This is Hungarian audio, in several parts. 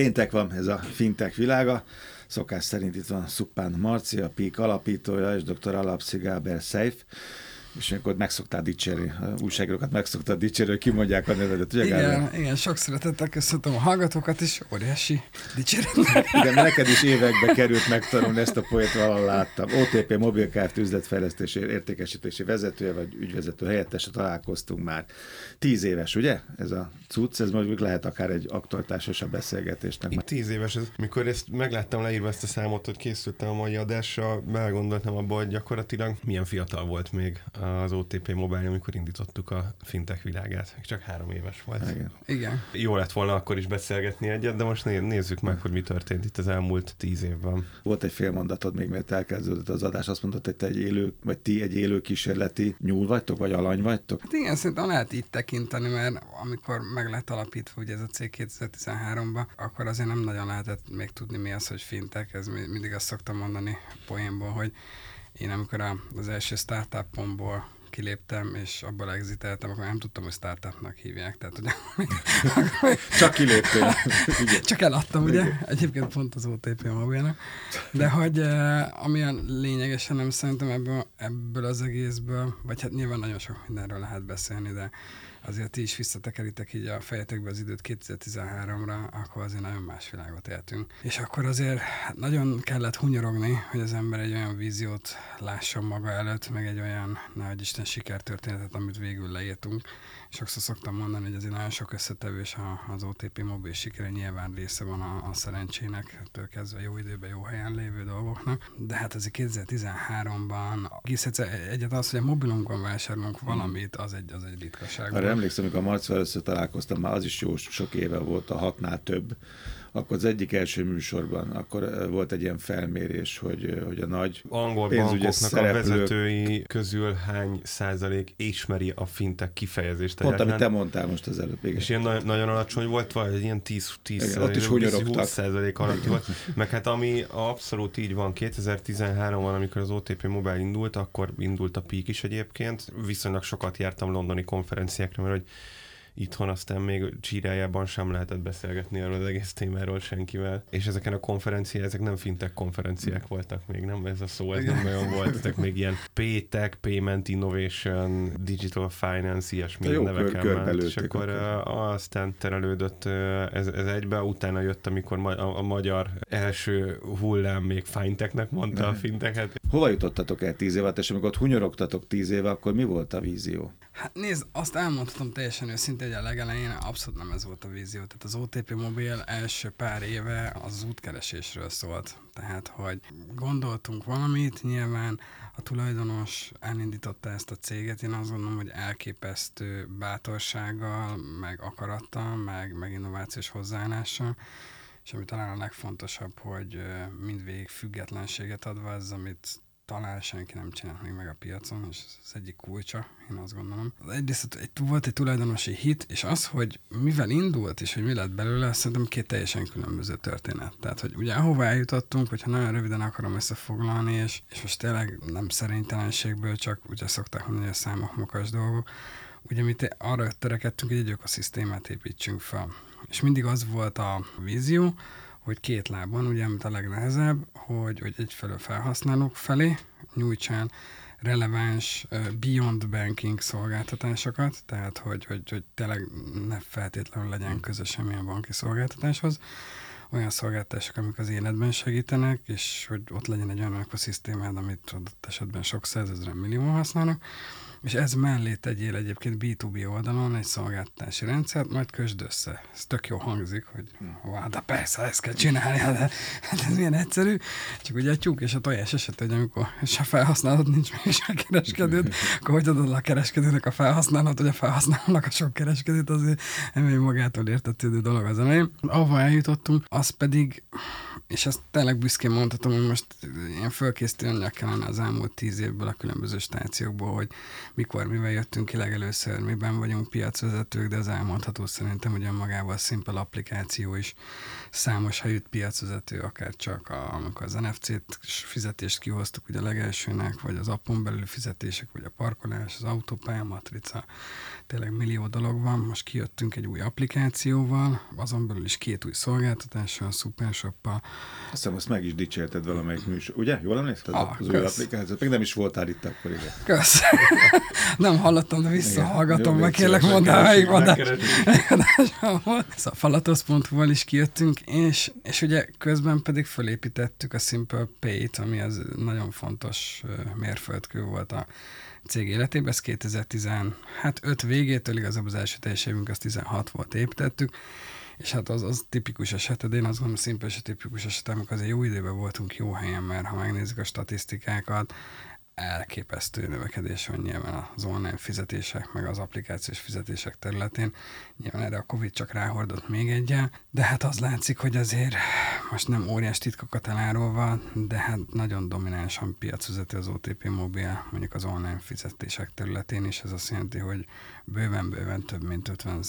Péntek van, ez a fintech világa. Szokás szerint itt van Szupán Marci, a PIK alapítója, és dr. Alapszi Gáber és akkor meg szoktál dicsérni, újságírókat meg szoktál dicsérni, hogy kimondják a nevedet, ugye Igen, igen, sok szeretettel köszöntöm a hallgatókat is, óriási dicséret. Igen, neked is évekbe került megtanulni, ezt a poét valahol láttam. OTP Mobil Kft. üzletfejlesztési értékesítési vezetője, vagy ügyvezető helyettese találkoztunk már. Tíz éves, ugye? Ez a cucc, ez mondjuk lehet akár egy aktualitásos a beszélgetésnek. Itt tíz éves, ez, mikor ezt megláttam leírva ezt a számot, hogy készültem a mai adásra, belegondoltam abba, hogy gyakorlatilag milyen fiatal volt még az OTP Mobile, amikor indítottuk a fintech világát. Csak három éves volt. Igen. Igen. Jó lett volna akkor is beszélgetni egyet, de most nézzük meg, hogy mi történt itt az elmúlt tíz évben. Volt egy fél mondatod még, mert elkezdődött az adás, azt mondtad, hogy te egy élő, vagy ti egy élő kísérleti nyúl vagytok, vagy alany vagytok? Hát igen, szerintem lehet így tekinteni, mert amikor meg lett alapítva ugye ez a cég 2013-ban, akkor azért nem nagyon lehetett még tudni mi az, hogy fintek. Ez mindig azt szoktam mondani poénból, hogy én amikor az első startupomból kiléptem, és abból exiteltem, akkor nem tudtam, hogy startupnak hívják. Tehát, ugye, Csak kiléptél. Csak eladtam, ugye? Egyébként pont az OTP mobilnak. De hogy eh, amilyen lényegesen nem szerintem ebből, ebből az egészből, vagy hát nyilván nagyon sok mindenről lehet beszélni, de azért ti is visszatekeritek így a fejetekbe az időt 2013-ra, akkor azért nagyon más világot éltünk. És akkor azért hát nagyon kellett hunyorogni, hogy az ember egy olyan víziót lásson maga előtt, meg egy olyan, nehogy Isten sikertörténetet, amit végül leírtunk. Sokszor szoktam mondani, hogy azért nagyon sok összetevős az OTP mobil sikere, nyilván része van a, a szerencsének, kezdve jó időben, jó helyen lévő dolgoknak. De hát azért 2013-ban egész egyet az, hogy a mobilunkon vásárolunk valamit, az egy, az egy ritkaság. Emlékszem, amikor a Marcval először találkoztam, már az is jó sok éve volt, a hatnál több, akkor az egyik első műsorban, akkor volt egy ilyen felmérés, hogy, hogy a nagy angol bankoknak szereplők... a vezetői közül hány százalék ismeri a fintek kifejezést. Pont, amit te mondtál most az előbb. Igen. És ilyen na- nagyon alacsony volt, vagy ilyen 10, 10 igen, ott is 20 százalék alatt volt. Meg hát ami abszolút így van, 2013-ban, amikor az OTP Mobile indult, akkor indult a Peak is egyébként. Viszonylag sokat jártam londoni konferenciákra, mert hogy itthon aztán még csírájában sem lehetett beszélgetni erről az egész témáról senkivel. És ezeken a konferenciák, ezek nem fintek konferenciák voltak még, nem ez a szó, ez nem olyan volt, ezek még ilyen P-Tech, Payment Innovation, Digital Finance, ilyesmi jó, neveken kör, ment. És akkor uh, aztán terelődött ez, ez egybe, utána jött, amikor ma, a, a magyar első hullám még fintechnek mondta a finteket. Hova jutottatok el tíz évet, és amikor ott hunyorogtatok tíz éve, akkor mi volt a vízió? Hát nézd, azt elmondhatom teljesen őszintén, hogy a legelején abszolút nem ez volt a vízió. Tehát az OTP mobil első pár éve az útkeresésről szólt. Tehát, hogy gondoltunk valamit, nyilván a tulajdonos elindította ezt a céget, én azt gondolom, hogy elképesztő bátorsággal, meg akarattal, meg, meg innovációs hozzáállással, és ami talán a legfontosabb, hogy mindvégig függetlenséget adva, ez amit talán senki nem csinált még meg a piacon, és ez az egyik kulcsa, én azt gondolom. Egyrészt egy, volt egy tulajdonosi hit, és az, hogy mivel indult, és hogy mi lett belőle, szerintem két teljesen különböző történet. Tehát, hogy ugye ahova eljutottunk, hogyha nagyon röviden akarom összefoglalni, és, és most tényleg nem szerénytelenségből, csak ugye szokták mondani, hogy a számok mokas dolgok, ugye mi arra törekedtünk, hogy egy ökoszisztémát építsünk fel. És mindig az volt a vízió, hogy két lábon, ugye, amit a legnehezebb, hogy, hogy egyfelől felhasználók felé nyújtsán releváns beyond banking szolgáltatásokat, tehát hogy, hogy, hogy tényleg ne feltétlenül legyen közös semmilyen banki szolgáltatáshoz, olyan szolgáltatások, amik az életben segítenek, és hogy ott legyen egy olyan ökoszisztémád, amit adott esetben sok százezren millió használnak, és ez mellé tegyél egyébként B2B oldalon egy szolgáltatási rendszert, majd kösd össze. Ez tök jó hangzik, hogy vá, de persze, ezt kell csinálni, de hát ez milyen egyszerű. Csak ugye a tyúk és a tojás eset, hogy amikor se felhasználod, nincs még se kereskedőd, akkor hogy adod a kereskedőnek a felhasználót, hogy a felhasználónak a sok kereskedőt, azért nem magától értetődő dolog az elején. Ahova eljutottunk, az pedig és ezt tényleg büszkén mondhatom, hogy most ilyen fölkészítőnek kellene az elmúlt tíz évből a különböző stációkból, hogy mikor, mivel jöttünk ki legelőször, miben vagyunk piacvezetők, de az elmondható szerintem, hogy magával a Simple applikáció is számos helyütt piacvezető, akár csak a, amikor az NFC-t fizetést kihoztuk ugye a legelsőnek, vagy az appon belül fizetések, vagy a parkolás, az autópálya matrica, tényleg millió dolog van. Most kijöttünk egy új applikációval, azon belül is két új szolgáltatással, Supershop-a. Azt hiszem, azt meg is dicsérted valamelyik műsor. Ugye? Jól emlékszel? Ah, az kösz. új applikációt? Még nem is voltál itt akkor, igen. Kösz. nem hallottam, de visszahallgatom, meg kérlek mondani, melyik Szóval falatosz.hu-val is kijöttünk, és, és ugye közben pedig felépítettük a Simple Pay-t, ami az nagyon fontos mérföldkő volt a cég életében, ez 2015 hát végétől igazából az első teljes évünk, az 16 volt építettük, és hát az, az tipikus eset, de én azt gondolom, szimple tipikus eset, amikor azért jó időben voltunk jó helyen, mert ha megnézzük a statisztikákat, elképesztő növekedés van nyilván az online fizetések, meg az applikációs fizetések területén. Nyilván erre a Covid csak ráhordott még egyel, de hát az látszik, hogy azért most nem óriás titkokat elárulva, de hát nagyon dominánsan piacvezető az OTP mobil, mondjuk az online fizetések területén is. Ez azt jelenti, hogy bőven-bőven több mint 50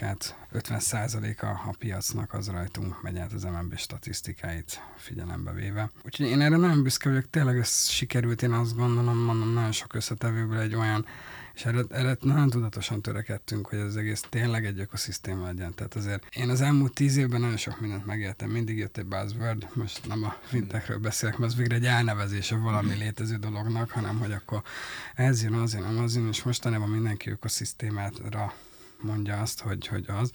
át 50 százaléka a piacnak az rajtunk megy át az MNB statisztikáit figyelembe véve. Úgyhogy én erre nagyon büszke vagyok, tényleg ez sikerült, én azt gondolom, mondom, nagyon sok összetevőből egy olyan és erre, erre nagyon tudatosan törekedtünk, hogy az egész tényleg egy ökoszisztéma legyen. Tehát azért én az elmúlt tíz évben nagyon sok mindent megértem, mindig jött egy buzzword, most nem a fintekről beszélek, mert az végre egy elnevezése valami létező dolognak, hanem hogy akkor ez jön, az jön, az jön, és mostanában mindenki ökoszisztémára mondja azt, hogy, hogy az,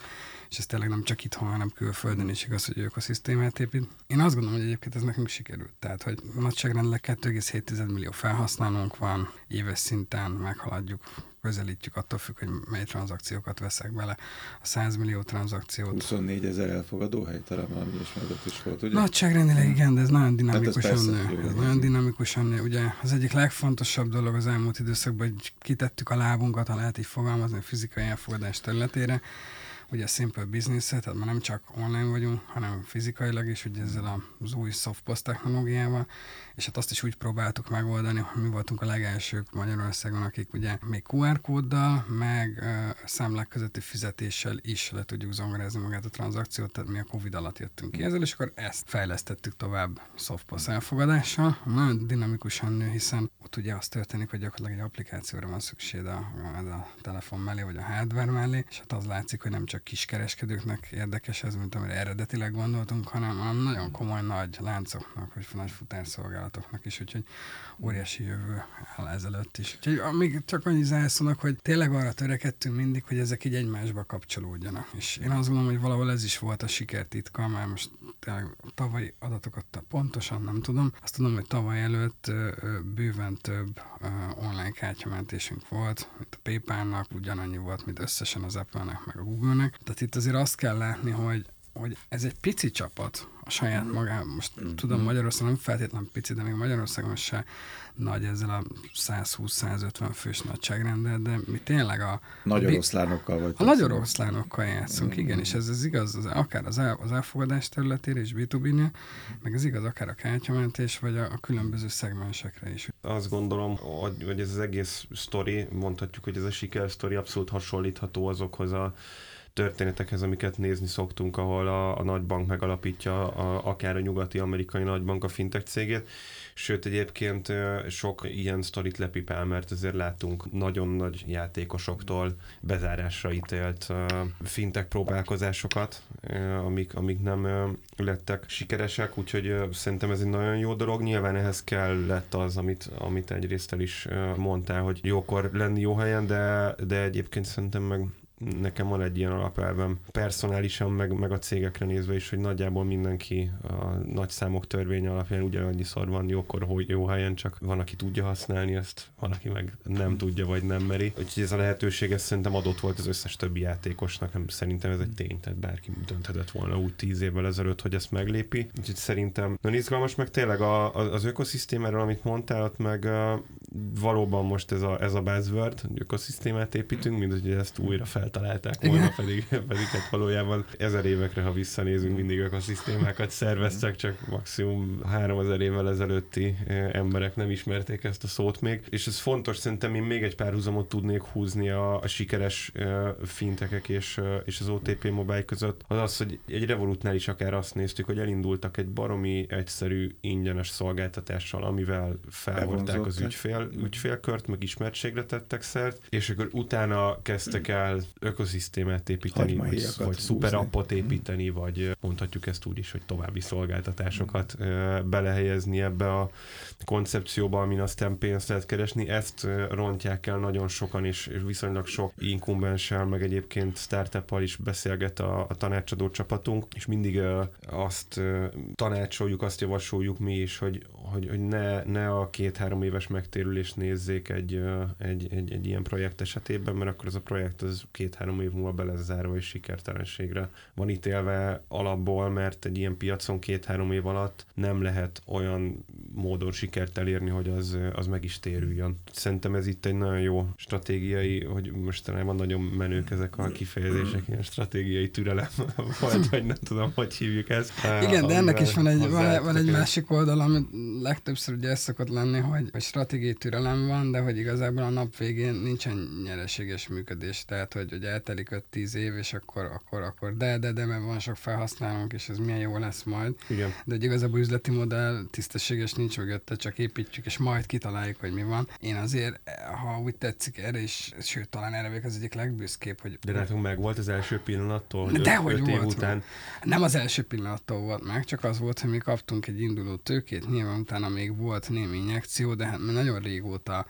és ez tényleg nem csak itthon, hanem külföldön is igaz, hogy ökoszisztémát épít. Én azt gondolom, hogy egyébként ez nekünk sikerült. Tehát, hogy nagyságrendileg 2,7 millió felhasználónk van, éves szinten meghaladjuk közelítjük, attól függ, hogy mely tranzakciókat veszek bele. A 100 millió tranzakciót. 24 ezer elfogadó hely, talán valami is is volt, ugye? Nagyságrendileg igen, de ez nagyon dinamikusan hát ez nő. Ez nagyon dinamikusan nő. Ugye az egyik legfontosabb dolog az elmúlt időszakban, hogy kitettük a lábunkat, ha lehet így fogalmazni, a fizikai elfogadás területére, ugye Simple business tehát már nem csak online vagyunk, hanem fizikailag is, ugye ezzel az új softpost technológiával, és hát azt is úgy próbáltuk megoldani, hogy mi voltunk a legelsők Magyarországon, akik ugye még QR kóddal, meg uh, számlák közötti fizetéssel is le tudjuk zongorázni magát a tranzakciót, tehát mi a Covid alatt jöttünk ki ezzel, és akkor ezt fejlesztettük tovább softpost elfogadással. Nagyon dinamikusan nő, hiszen ott ugye az történik, hogy gyakorlatilag egy applikációra van szükség a, a, a telefon mellé, vagy a hardware mellé, és hát az látszik, hogy nem csak kiskereskedőknek érdekes ez, mint amire eredetileg gondoltunk, hanem, hanem nagyon komoly nagy láncoknak, vagy nagy futárszolgálatoknak is, úgyhogy óriási jövő áll ezelőtt is. Úgyhogy amíg csak annyi zászlónak, hogy tényleg arra törekedtünk mindig, hogy ezek így egymásba kapcsolódjanak. És én azt gondolom, hogy valahol ez is volt a sikertitka, mert most tényleg tavalyi adatokat pontosan nem tudom. Azt tudom, hogy tavaly előtt bőven több online kártyamentésünk volt, mint a PayPal-nak, ugyanannyi volt, mint összesen az Apple-nek, meg a Google-nek. Tehát itt azért azt kell látni, hogy hogy ez egy pici csapat a saját magán, most mm-hmm. tudom Magyarországon nem feltétlenül pici, de még Magyarországon se nagy ezzel a 120-150 fős nagyságrendel, de mi tényleg a... Nagy oroszlánokkal vagy. A nagy oroszlánokkal játszunk, mm-hmm. igen, és ez, ez igaz az, akár az, el, az elfogadás területére és b 2 meg ez igaz akár a kártyamentés, vagy a, a különböző szegmensekre is. Azt gondolom, hogy, hogy ez az egész sztori, mondhatjuk, hogy ez a siker sztori abszolút hasonlítható azokhoz a történetekhez, amiket nézni szoktunk, ahol a, a nagybank megalapítja a, akár a nyugati amerikai nagybank a fintech cégét, sőt egyébként sok ilyen sztorit lepipál, mert azért látunk nagyon nagy játékosoktól bezárásra ítélt fintech próbálkozásokat, amik, amik nem lettek sikeresek, úgyhogy szerintem ez egy nagyon jó dolog. Nyilván ehhez kellett az, amit, amit egyrészt el is mondtál, hogy jókor lenni jó helyen, de, de egyébként szerintem meg nekem van egy ilyen alapelvem personálisan, meg, meg a cégekre nézve is, hogy nagyjából mindenki a nagy számok törvény alapján ugyanannyiszor van jókor, hogy jó helyen, csak van, aki tudja használni ezt, van, aki meg nem tudja, vagy nem meri. Úgyhogy ez a lehetőség ez szerintem adott volt az összes többi játékosnak, szerintem ez egy tény, tehát bárki dönthetett volna úgy tíz évvel ezelőtt, hogy ezt meglépi. Úgyhogy szerintem nagyon izgalmas, meg tényleg a, az ökoszisztémáról, amit mondtál, ott meg valóban most ez a, ez a buzzword, hogy ökoszisztémát építünk, mint hogy ezt újra feltalálták volna, pedig, pedig hát valójában ezer évekre, ha visszanézünk, mindig ökoszisztémákat szerveztek, csak maximum három ezer évvel ezelőtti emberek nem ismerték ezt a szót még. És ez fontos, szerintem én még egy párhuzamot tudnék húzni a, a sikeres fintekek és, és az OTP mobile között, az az, hogy egy Revolutnál is akár azt néztük, hogy elindultak egy baromi egyszerű ingyenes szolgáltatással, amivel felhordták az ügyfél, ügyfélkört, meg ismertségre tettek szert, és akkor utána kezdtek el ökoszisztémát építeni, vagy, vagy szuperappot mhm. építeni, vagy mondhatjuk ezt úgy is, hogy további szolgáltatásokat belehelyezni ebbe a koncepcióba, amin aztán pénzt lehet keresni. Ezt rontják el nagyon sokan, és, és viszonylag sok inkumbenssel, meg egyébként startup is beszélget a, a tanácsadó csapatunk, és mindig azt tanácsoljuk, azt javasoljuk mi is, hogy, hogy, hogy ne, ne a két-három éves megtérülést nézzék egy, egy, egy, egy ilyen projekt esetében, mert akkor ez a projekt az két-három év múlva be lesz zárva és sikertelenségre van ítélve alapból, mert egy ilyen piacon két-három év alatt nem lehet olyan módon sikert elérni, hogy az, az meg is térüljön. Szerintem ez itt egy nagyon jó stratégiai, hogy mostanában nagyon menők ezek a kifejezések, ilyen stratégiai türelem, vagy, vagy nem tudom, hogy hívjuk ezt. Igen, de ennek is van egy, van, van egy másik oldal, ami legtöbbször ugye ez szokott lenni, hogy, hogy stratégiai türelem van, de hogy igazából a nap végén nincsen nyereséges működés, tehát hogy, hogy eltelik 5-10 év, és akkor, akkor, akkor de, de, de, mert van sok felhasználónk, és ez milyen jó lesz majd. Igen. De hogy igazából üzleti modell tisztességes nincs mögötte, csak építjük, és majd kitaláljuk, hogy mi van. Én azért, ha úgy tetszik erre is, sőt, talán erre vagyok az egyik legbüszkébb, hogy... De nekünk meg volt az első pillanattól, hogy de hogy öt volt év után... Nem az első pillanattól volt meg, csak az volt, hogy mi kaptunk egy induló tőkét, nyilván utána még volt némi injekció, de hát mi nagyon régóta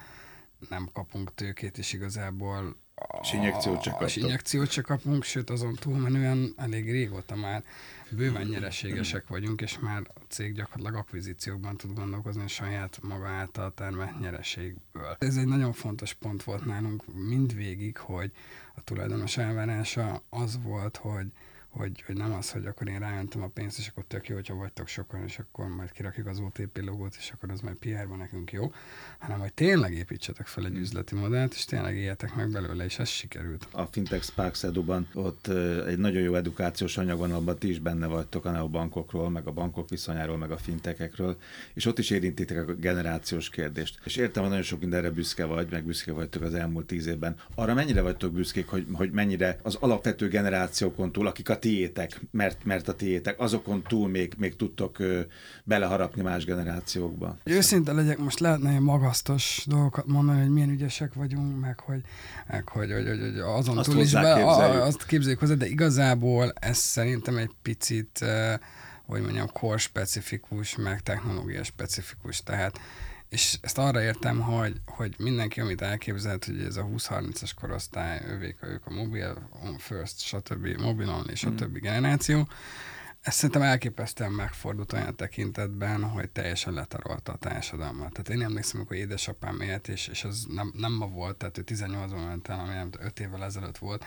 nem kapunk tőkét, és igazából és injekciót csak kapunk. injekciót csak kapunk, sőt azon túlmenően elég régóta már bőven nyereségesek vagyunk, és már a cég gyakorlatilag akvizíciókban tud gondolkozni a saját maga által termelt nyereségből. Ez egy nagyon fontos pont volt nálunk mindvégig, hogy a tulajdonos elvárása az volt, hogy hogy, hogy nem az, hogy akkor én rájöntem a pénzt, és akkor tök jó, hogyha vagytok sokan, és akkor majd kirakjuk az OTP logót, és akkor az majd PR-ban nekünk jó, hanem hogy tényleg építsetek fel egy üzleti modellt, és tényleg éljetek meg belőle, és ez sikerült. A Fintech Sparks Edu-ban ott egy nagyon jó edukációs anyag van, abban ti is benne vagytok, a bankokról, meg a bankok viszonyáról, meg a fintekekről, és ott is érintitek a generációs kérdést. És értem, hogy nagyon sok mindenre büszke vagy, meg büszke vagytok az elmúlt tíz évben. Arra mennyire vagytok büszkék, hogy, hogy mennyire az alapvető generációkon túl, akik a tiétek, mert, mert a tiétek, azokon túl még, még tudtok ö, beleharapni más generációkba. Őszinte legyek, most lehetne ilyen magasztos dolgokat mondani, hogy milyen ügyesek vagyunk, meg hogy, meg hogy, hogy, hogy, hogy azon azt túl is be, a, azt képzeljük hozzá, de igazából ez szerintem egy picit, uh, hogy mondjam, korspecifikus, meg technológia specifikus, tehát és ezt arra értem, hogy, hogy mindenki, amit elképzelt, hogy ez a 20-30-as korosztály, ővék, ők a mobil first, stb. mobilon és a mm. többi generáció, ez szerintem elképesztően megfordult olyan tekintetben, hogy teljesen letarolta a társadalmat. Tehát én emlékszem, amikor édesapám élt, és, és az nem, nem ma volt, tehát ő 18-ban ment el, ami nem 5 évvel ezelőtt volt,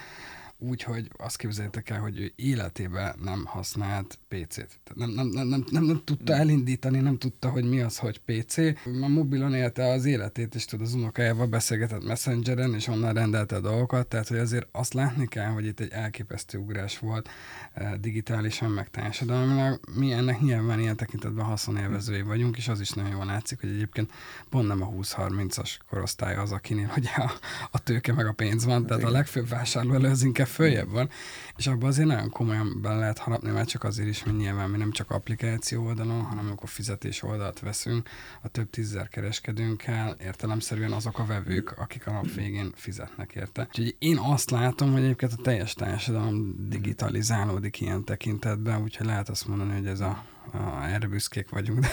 úgy, hogy azt képzeljétek el, hogy ő életében nem használt PC-t. Nem, nem, nem, nem, nem, nem tudta elindítani, nem tudta, hogy mi az, hogy PC. A mobilon élte az életét, és tud az unokájával beszélgetett Messengeren, és onnan rendelte a dolgokat, tehát hogy azért azt látni kell, hogy itt egy elképesztő ugrás volt eh, digitálisan, meg társadalmilag. Mi ennek nyilván ilyen tekintetben haszonélvezői vagyunk, és az is nagyon jól látszik, hogy egyébként pont nem a 20-30-as korosztály az, akinél hogy a, a tőke meg a pénz van, tehát a legfőbb vásárló az inkább följebb van, és abban azért nagyon komolyan bele lehet harapni, mert csak azért is, mert nyilván mi nem csak applikáció oldalon, hanem amikor fizetés oldalt veszünk, a több tízzer kereskedőnkkel értelemszerűen azok a vevők, akik a nap végén fizetnek érte. Úgyhogy én azt látom, hogy egyébként a teljes társadalom digitalizálódik ilyen tekintetben, úgyhogy lehet azt mondani, hogy ez a Ah, erre büszkék vagyunk.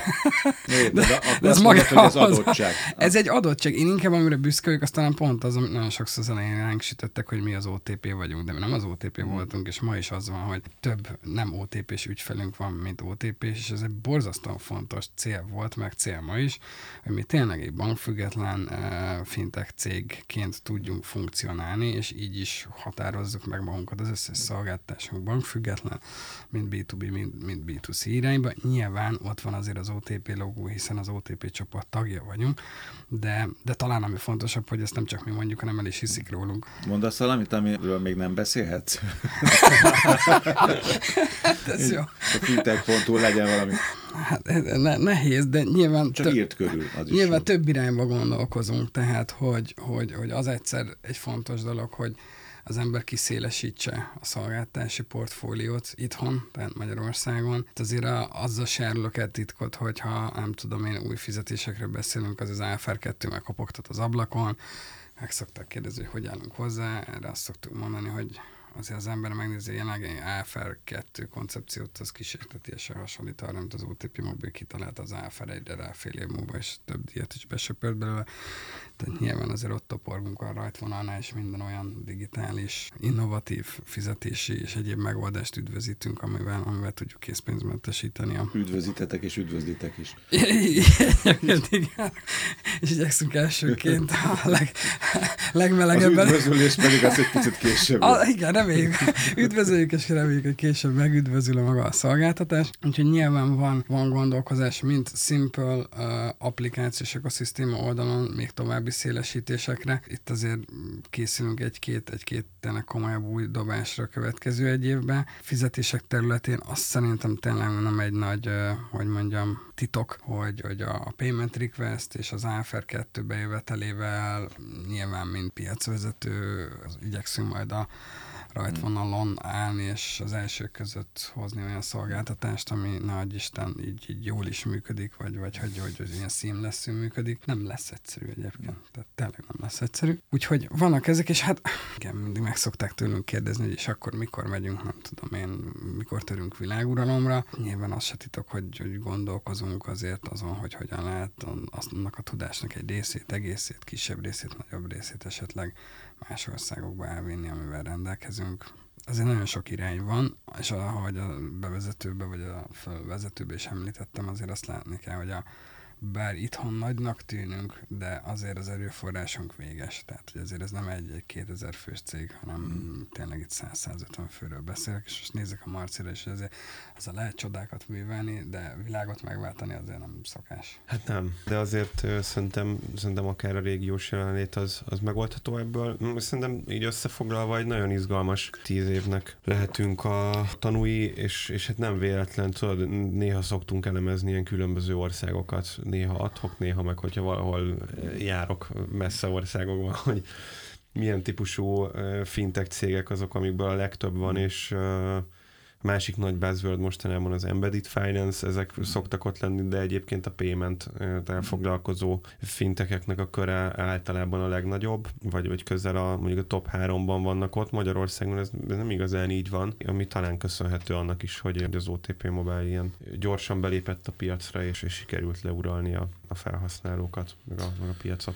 De, de, de, de, ez maga hogy ez adottság. Ez egy adottság. Én inkább amire büszke vagyok, aztán pont az, amit nagyon sokszor az elején ránk sütöttek, hogy mi az OTP vagyunk, de mi nem az OTP hmm. voltunk, és ma is az van, hogy több nem OTP-s ügyfelünk van, mint otp és ez egy borzasztóan fontos cél volt, meg cél ma is, hogy mi tényleg egy bankfüggetlen uh, fintech cégként tudjunk funkcionálni, és így is határozzuk meg magunkat az összes szolgáltatásunk bankfüggetlen, mint B2B, mint, mint B2C irányba, irányba. Nyilván ott van azért az OTP logó, hiszen az OTP csoport tagja vagyunk, de, de talán ami fontosabb, hogy ezt nem csak mi mondjuk, hanem el is hiszik rólunk. Mondasz valamit, amiről még nem beszélhetsz? hát ez jó. A fintech.hu legyen valami. Hát ne, nehéz, de nyilván... Csak több, írt körül, az Nyilván is több irányba gondolkozunk, tehát hogy, hogy, hogy az egyszer egy fontos dolog, hogy az ember kiszélesítse a szolgáltási portfóliót itthon, tehát Magyarországon. Hát azért azzal sárulok el titkot, hogyha nem tudom én új fizetésekről beszélünk, az az AFR 2 megkopogtat az ablakon, meg szokták kérdezni, hogy hogy állunk hozzá, erre azt szoktuk mondani, hogy azért az ember megnézi a jelenlegi AFR 2 koncepciót, az kísértetésen hasonlít arra, amit az OTP mobil kitalált az AFR egyre rá fél év múlva, és több díjat is besöpört belőle. Tehát nyilván azért ott toporgunk a rajtvonalnál, és minden olyan digitális, innovatív fizetési és egyéb megoldást üdvözítünk, amivel, amivel tudjuk készpénzmentesíteni. A... Üdvözítetek és üdvözlitek is. igen. És igyekszünk elsőként a leg, legmelegebben. Az üdvözülés pedig az egy picit később. A, igen, reméljük. Üdvözöljük, és reméljük, hogy később megüdvözül a maga a szolgáltatás. Úgyhogy nyilván van, van gondolkozás, mint Simple uh, applikációs ökoszisztéma oldalon, még tovább további szélesítésekre. Itt azért készülünk egy-két, egy-két tényleg komolyabb új dobásra a következő egy évben. Fizetések területén azt szerintem tényleg nem egy nagy, hogy mondjam, titok, hogy, hogy a payment request és az AFR 2 bejövetelével nyilván, mint piacvezető, igyekszünk majd a rajtvonalon állni, és az elsők között hozni olyan szolgáltatást, ami nagy Isten így, így jól is működik, vagy, vagy hogy, hogy, hogy ilyen seamless működik. Nem lesz egyszerű egyébként, tehát tényleg nem lesz egyszerű. Úgyhogy vannak ezek, és hát igen, mindig meg szokták tőlünk kérdezni, hogy és akkor mikor megyünk, nem tudom én, mikor törünk világuralomra. Nyilván azt se titok, hogy, hogy gondolkozunk azért azon, hogy hogyan lehet annak a tudásnak egy részét, egészét, kisebb részét, nagyobb részét esetleg más országokba elvinni, amivel rendelkezünk. Azért nagyon sok irány van, és ahogy a bevezetőbe, vagy a felvezetőbe is említettem, azért azt látni kell, hogy a bár itthon nagynak tűnünk, de azért az erőforrásunk véges. Tehát, hogy azért ez nem egy, egy 2000 fős cég, hanem mm. tényleg itt 100-150 főről beszélek, és most nézek a Marcira, és azért az a lehet csodákat művelni, de világot megváltani azért nem szokás. Hát nem, de azért szerintem, szerintem akár a régiós jelenlét az, az megoldható ebből. Szerintem így összefoglalva egy nagyon izgalmas tíz évnek lehetünk a tanúi, és, és hát nem véletlen, tudod, néha szoktunk elemezni ilyen különböző országokat, néha adhok, néha meg, hogyha valahol járok messze országokban, hogy milyen típusú fintech cégek azok, amikből a legtöbb van, és másik nagy buzzword mostanában az embedded finance, ezek mm. szoktak ott lenni, de egyébként a payment foglalkozó fintekeknek a köre általában a legnagyobb, vagy, vagy közel a mondjuk a top háromban vannak ott. Magyarországon ez nem igazán így van, ami talán köszönhető annak is, hogy az OTP Mobile ilyen gyorsan belépett a piacra, és, és sikerült leuralni a, a felhasználókat, meg a, meg a piacot.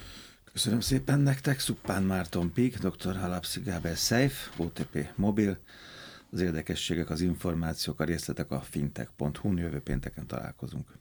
Köszönöm szépen nektek, Szuppán Márton Pík, dr. Halapszi Gábel Seif, OTP Mobil, az érdekességek, az információk, a részletek a fintech.hu-n jövő pénteken találkozunk.